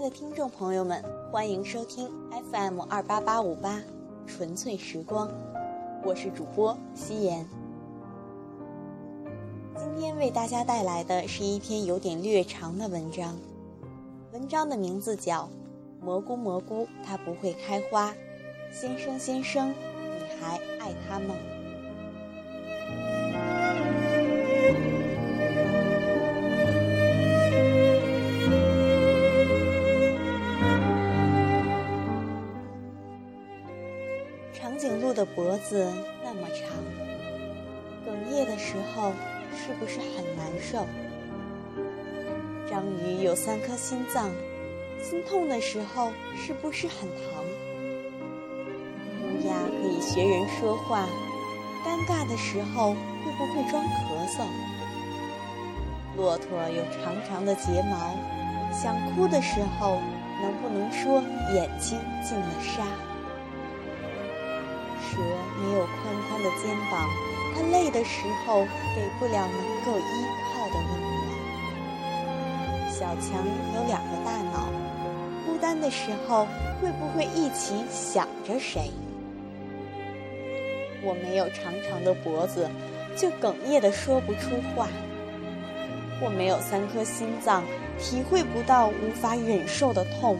的听众朋友们，欢迎收听 FM 二八八五八纯粹时光，我是主播夕颜。今天为大家带来的是一篇有点略长的文章，文章的名字叫《蘑菇蘑菇它不会开花》，先生先生，你还爱它吗？的脖子那么长，哽咽的时候是不是很难受？章鱼有三颗心脏，心痛的时候是不是很疼？乌鸦可以学人说话，尴尬的时候会不会装咳嗽？骆驼有长长的睫毛，想哭的时候能不能说眼睛进了沙？蛇没有宽宽的肩膀，它累的时候给不了能够依靠的温暖。小强有两个大脑，孤单的时候会不会一起想着谁？我没有长长的脖子，就哽咽的说不出话。我没有三颗心脏，体会不到无法忍受的痛。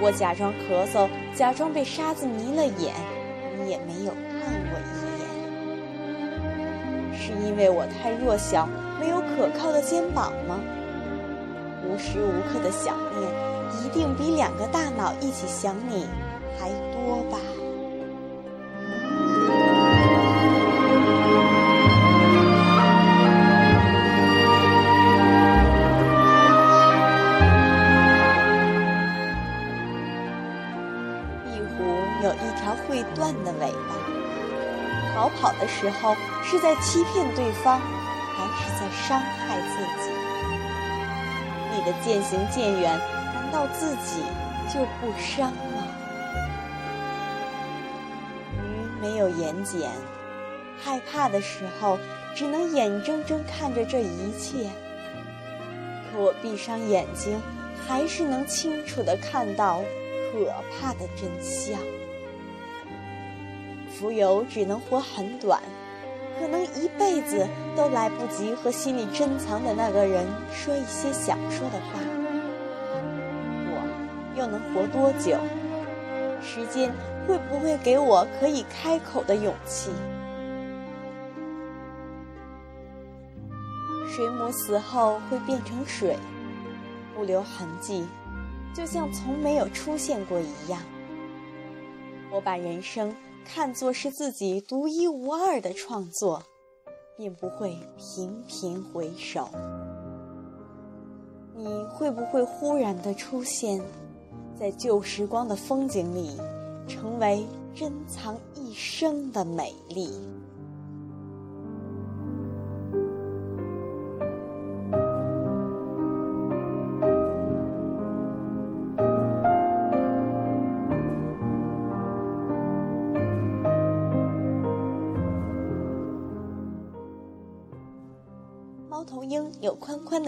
我假装咳嗽，假装被沙子迷了眼，你也没有看我一眼。是因为我太弱小，没有可靠的肩膀吗？无时无刻的想念，一定比两个大脑一起想你还多吧？好的时候是在欺骗对方，还是在伤害自己？你的渐行渐远，难道自己就不伤吗？鱼没有眼睑，害怕的时候只能眼睁睁看着这一切。可我闭上眼睛，还是能清楚的看到可怕的真相。蜉蝣只能活很短，可能一辈子都来不及和心里珍藏的那个人说一些想说的话。我又能活多久？时间会不会给我可以开口的勇气？水母死后会变成水，不留痕迹，就像从没有出现过一样。我把人生看作是自己独一无二的创作，便不会频频回首。你会不会忽然的出现在旧时光的风景里，成为珍藏一生的美丽？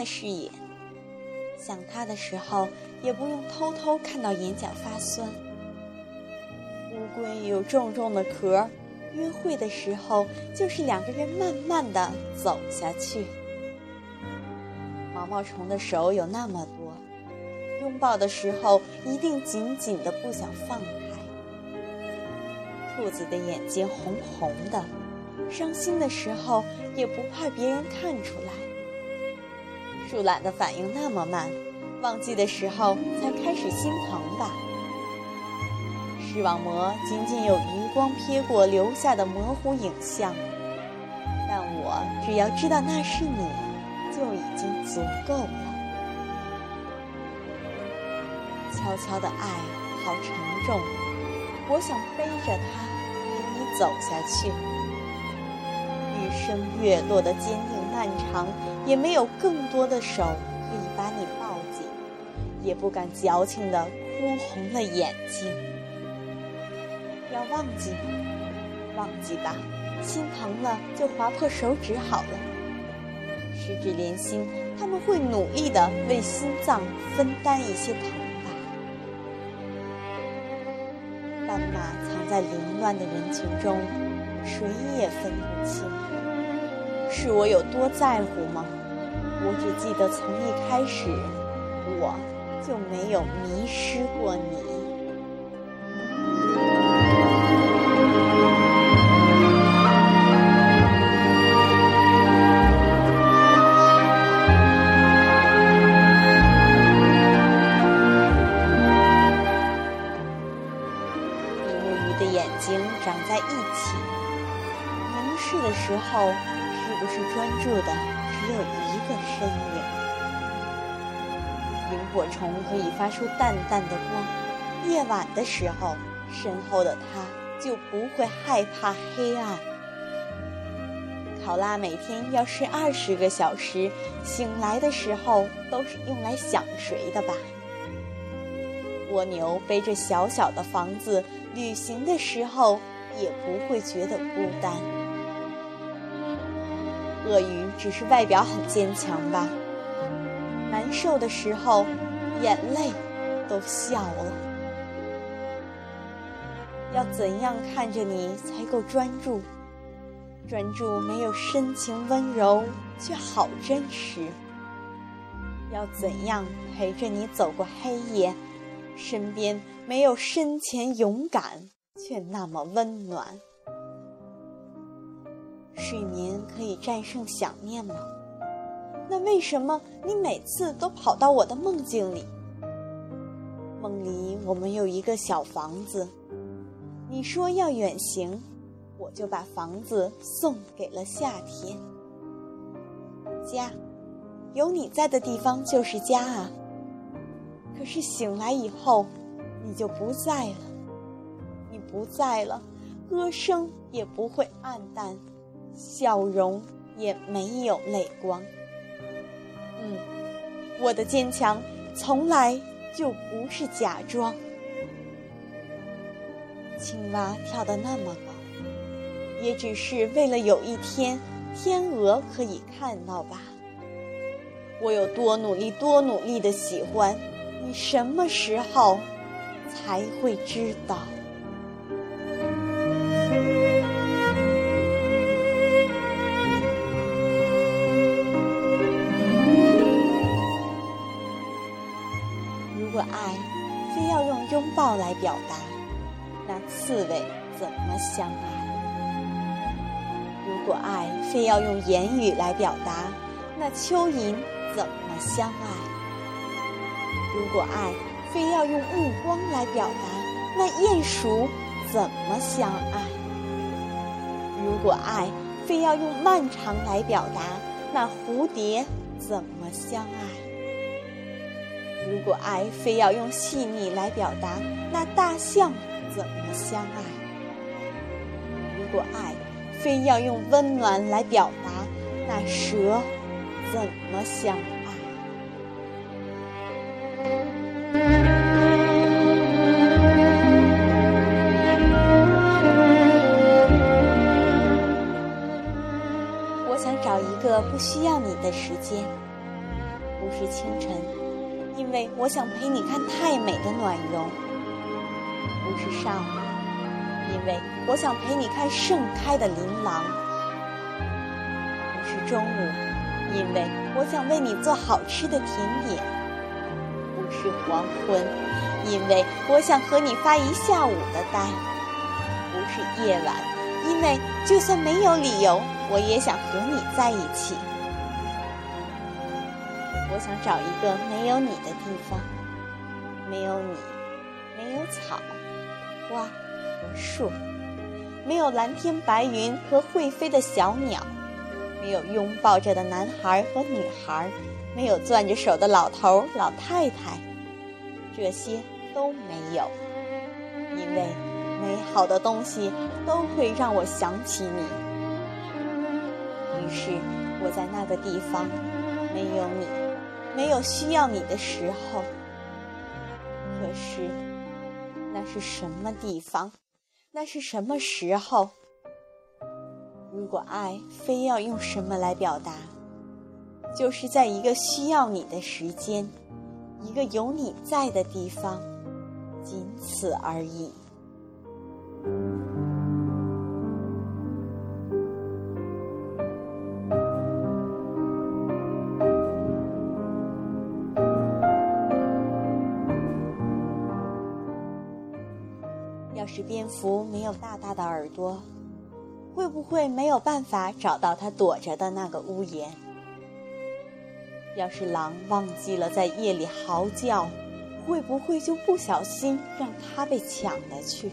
视野，想他的时候也不用偷偷看到眼角发酸。乌龟有重重的壳，约会的时候就是两个人慢慢的走下去。毛毛虫的手有那么多，拥抱的时候一定紧紧的不想放开。兔子的眼睛红红的。伤心的时候也不怕别人看出来。树懒的反应那么慢，忘记的时候才开始心疼吧。视网膜仅仅有余光瞥过留下的模糊影像，但我只要知道那是你，就已经足够了。悄悄的爱好沉重，我想背着它陪你走下去。日升月落的坚定漫长，也没有更多的手可以把你抱紧，也不敢矫情的哭红了眼睛。要忘记，忘记吧，心疼了就划破手指好了。十指连心，他们会努力的为心脏分担一些疼吧。斑马藏在凌乱的人群中，谁也分不清。是我有多在乎吗？我只记得从一开始，我就没有迷失过你。晚的时候，身后的他就不会害怕黑暗。考拉每天要睡二十个小时，醒来的时候都是用来想谁的吧？蜗牛背着小小的房子，旅行的时候也不会觉得孤单。鳄鱼只是外表很坚强吧？难受的时候，眼泪都笑了。要怎样看着你才够专注？专注没有深情温柔，却好真实。要怎样陪着你走过黑夜？身边没有深浅勇敢，却那么温暖。睡眠可以战胜想念吗？那为什么你每次都跑到我的梦境里？梦里我们有一个小房子，你说要远行，我就把房子送给了夏天。家，有你在的地方就是家啊。可是醒来以后，你就不在了，你不在了，歌声也不会黯淡。笑容也没有泪光。嗯，我的坚强从来就不是假装。青蛙跳得那么高，也只是为了有一天天鹅可以看到吧。我有多努力，多努力的喜欢你，什么时候才会知道？如果爱，非要用拥抱来表达，那刺猬怎么相爱？如果爱非要用言语来表达，那蚯蚓怎么相爱？如果爱非要用目光来表达，那鼹鼠怎么相爱？如果爱非要用漫长来表达，那蝴蝶怎么相爱？如果爱非要用细腻来表达，那大象怎么相爱？如果爱非要用温暖来表达，那蛇怎么相爱？我想找一个不需要你的时间，不是清晨。因为我想陪你看太美的暖融，不是上午；因为我想陪你看盛开的琳琅，不是中午；因为我想为你做好吃的甜点，不是黄昏；因为我想和你发一下午的呆，不是夜晚；因为就算没有理由，我也想和你在一起。我想找一个没有你的地方，没有你，没有草、花和树，没有蓝天白云和会飞的小鸟，没有拥抱着的男孩和女孩，没有攥着手的老头老太太，这些都没有，因为美好的东西都会让我想起你。于是我在那个地方，没有你。没有需要你的时候，可是那是什么地方？那是什么时候？如果爱非要用什么来表达，就是在一个需要你的时间，一个有你在的地方，仅此而已。蝙蝠没有大大的耳朵，会不会没有办法找到它躲着的那个屋檐？要是狼忘记了在夜里嚎叫，会不会就不小心让它被抢了去？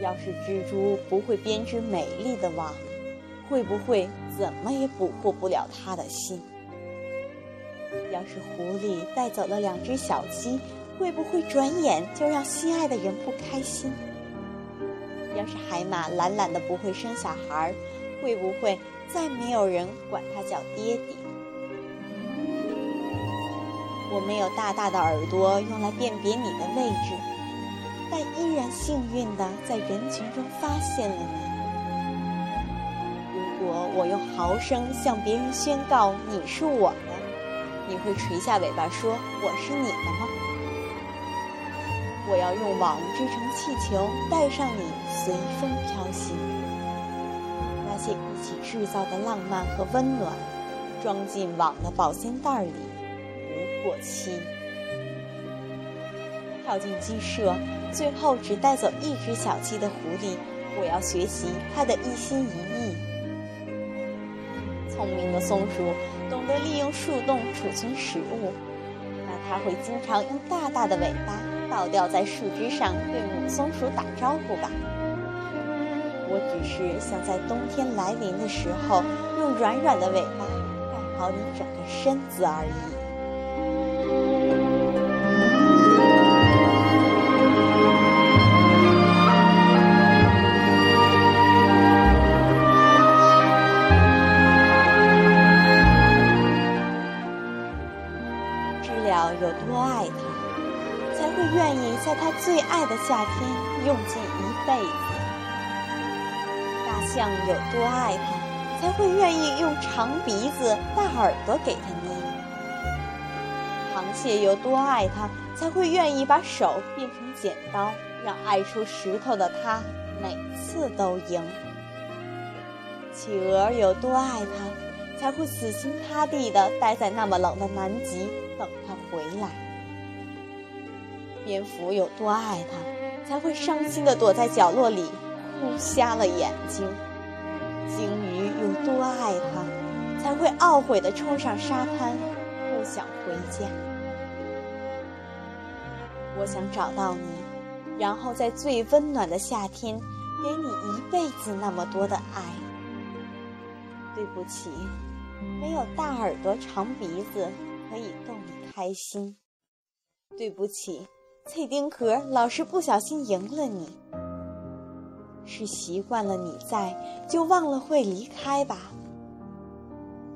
要是蜘蛛不会编织美丽的网，会不会怎么也捕获不了它的心？要是狐狸带走了两只小鸡，会不会转眼就让心爱的人不开心？要是海马懒懒的不会生小孩，会不会再没有人管它叫爹爹？我没有大大的耳朵用来辨别你的位置，但依然幸运的在人群中发现了你。如果我用嚎声向别人宣告你是我的，你会垂下尾巴说我是你的吗？我要用网织成气球，带上你随风飘行。那些一起制造的浪漫和温暖，装进网的保鲜袋里。不过期，跳进鸡舍，最后只带走一只小鸡的狐狸，我要学习它的一心一意。聪明的松鼠懂得利用树洞储存食物，那它会经常用大大的尾巴倒吊在树枝上，对母松鼠打招呼吧。我只是想在冬天来临的时候，用软软的尾巴盖好你整个身子而已。夏天用尽一辈子？大象有多爱它，才会愿意用长鼻子、大耳朵给它捏？螃蟹有多爱它，才会愿意把手变成剪刀，让爱出石头的它每次都赢？企鹅有多爱它，才会死心塌地地待在那么冷的南极？等它回来。蝙蝠有多爱它，才会伤心的躲在角落里哭瞎了眼睛。鲸鱼有多爱他，才会懊悔的冲上沙滩，不想回家。我想找到你，然后在最温暖的夏天，给你一辈子那么多的爱。对不起，没有大耳朵长鼻子。可以逗你开心。对不起，脆丁壳老是不小心赢了你。是习惯了你在，就忘了会离开吧。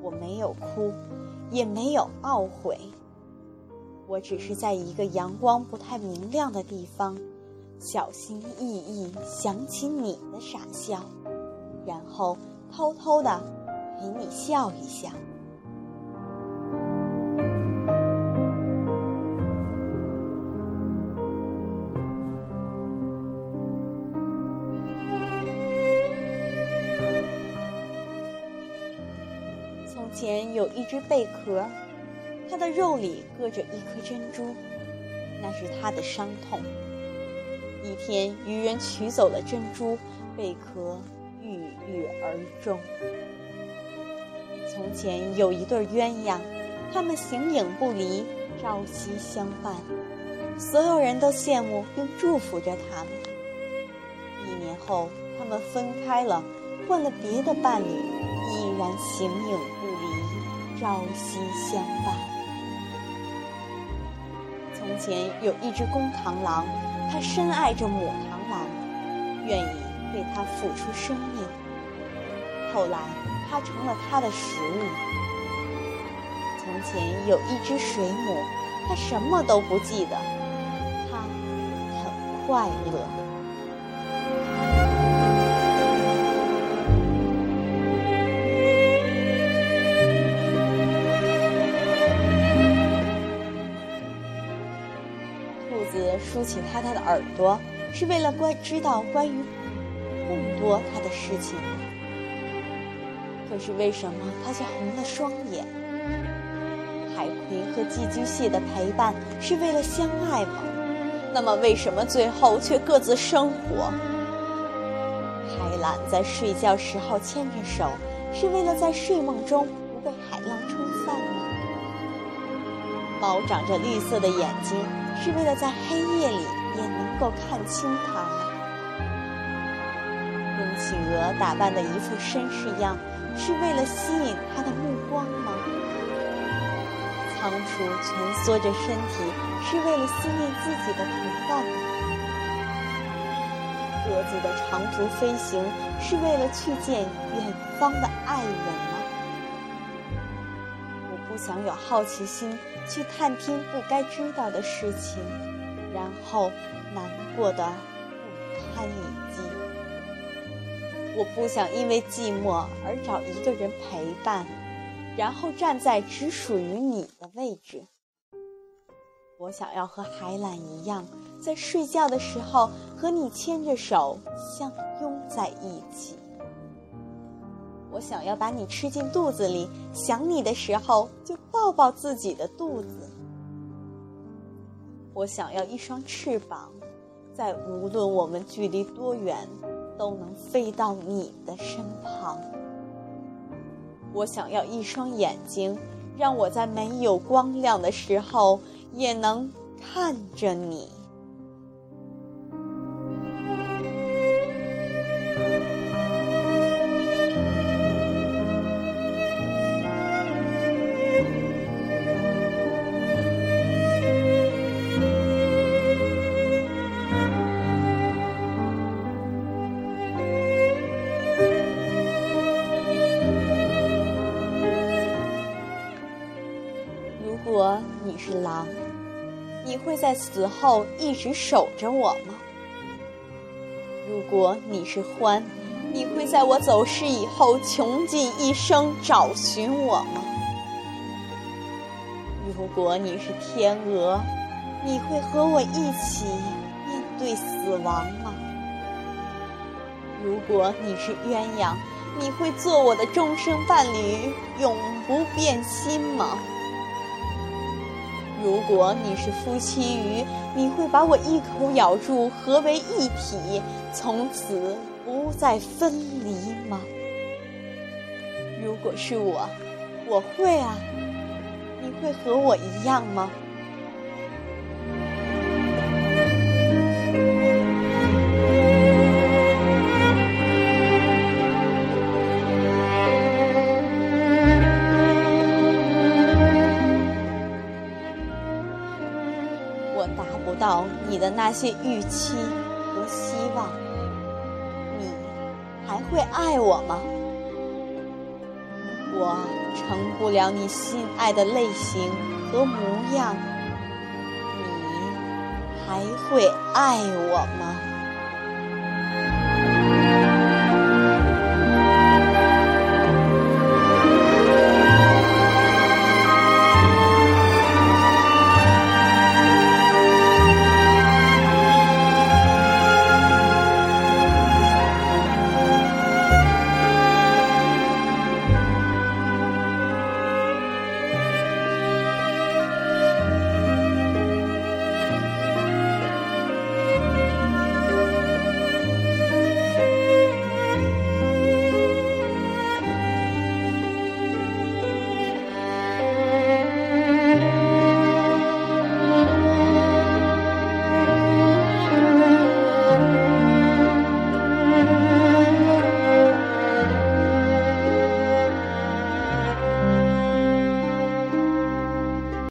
我没有哭，也没有懊悔。我只是在一个阳光不太明亮的地方，小心翼翼想起你的傻笑，然后偷偷的陪你笑一笑从。前有一只贝壳，它的肉里搁着一颗珍珠，那是它的伤痛。一天，渔人取走了珍珠，贝壳郁郁而终。从前有一对鸳鸯，他们形影不离，朝夕相伴，所有人都羡慕并祝福着他们。一年后，他们分开了，换了别的伴侣，依然形影不。朝夕相伴。从前有一只公螳螂，它深爱着母螳螂，愿意为它付出生命。后来，它成了它的食物。从前有一只水母，它什么都不记得，它很快乐。起他他的耳朵，是为了关知道关于更多他的事情。可是为什么他却红了双眼？海葵和寄居蟹的陪伴是为了相爱吗？那么为什么最后却各自生活？海懒在睡觉时候牵着手，是为了在睡梦中不被海浪冲散吗？猫长着绿色的眼睛，是为了在黑夜里也能够看清它吗？公企鹅打扮的一副绅士样，是为了吸引他的目光吗？仓鼠蜷缩着身体，是为了思念自己的同伴吗？鸽子的长途飞行，是为了去见远方的爱人吗？不想有好奇心去探听不该知道的事情，然后难过的不堪一击。我不想因为寂寞而找一个人陪伴，然后站在只属于你的位置。我想要和海懒一样，在睡觉的时候和你牵着手相拥在一起。我想要把你吃进肚子里，想你的时候就抱抱自己的肚子。我想要一双翅膀，在无论我们距离多远，都能飞到你的身旁。我想要一双眼睛，让我在没有光亮的时候。也能看着你。狼。你会在死后一直守着我吗？如果你是獾，你会在我走失以后穷尽一生找寻我吗？如果你是天鹅，你会和我一起面对死亡吗？如果你是鸳鸯，你会做我的终生伴侣，永不变心吗？如果你是夫妻鱼，你会把我一口咬住，合为一体，从此不再分离吗？如果是我，我会啊，你会和我一样吗？我达不到你的那些预期和希望，你还会爱我吗？我成不了你心爱的类型和模样，你还会爱我吗？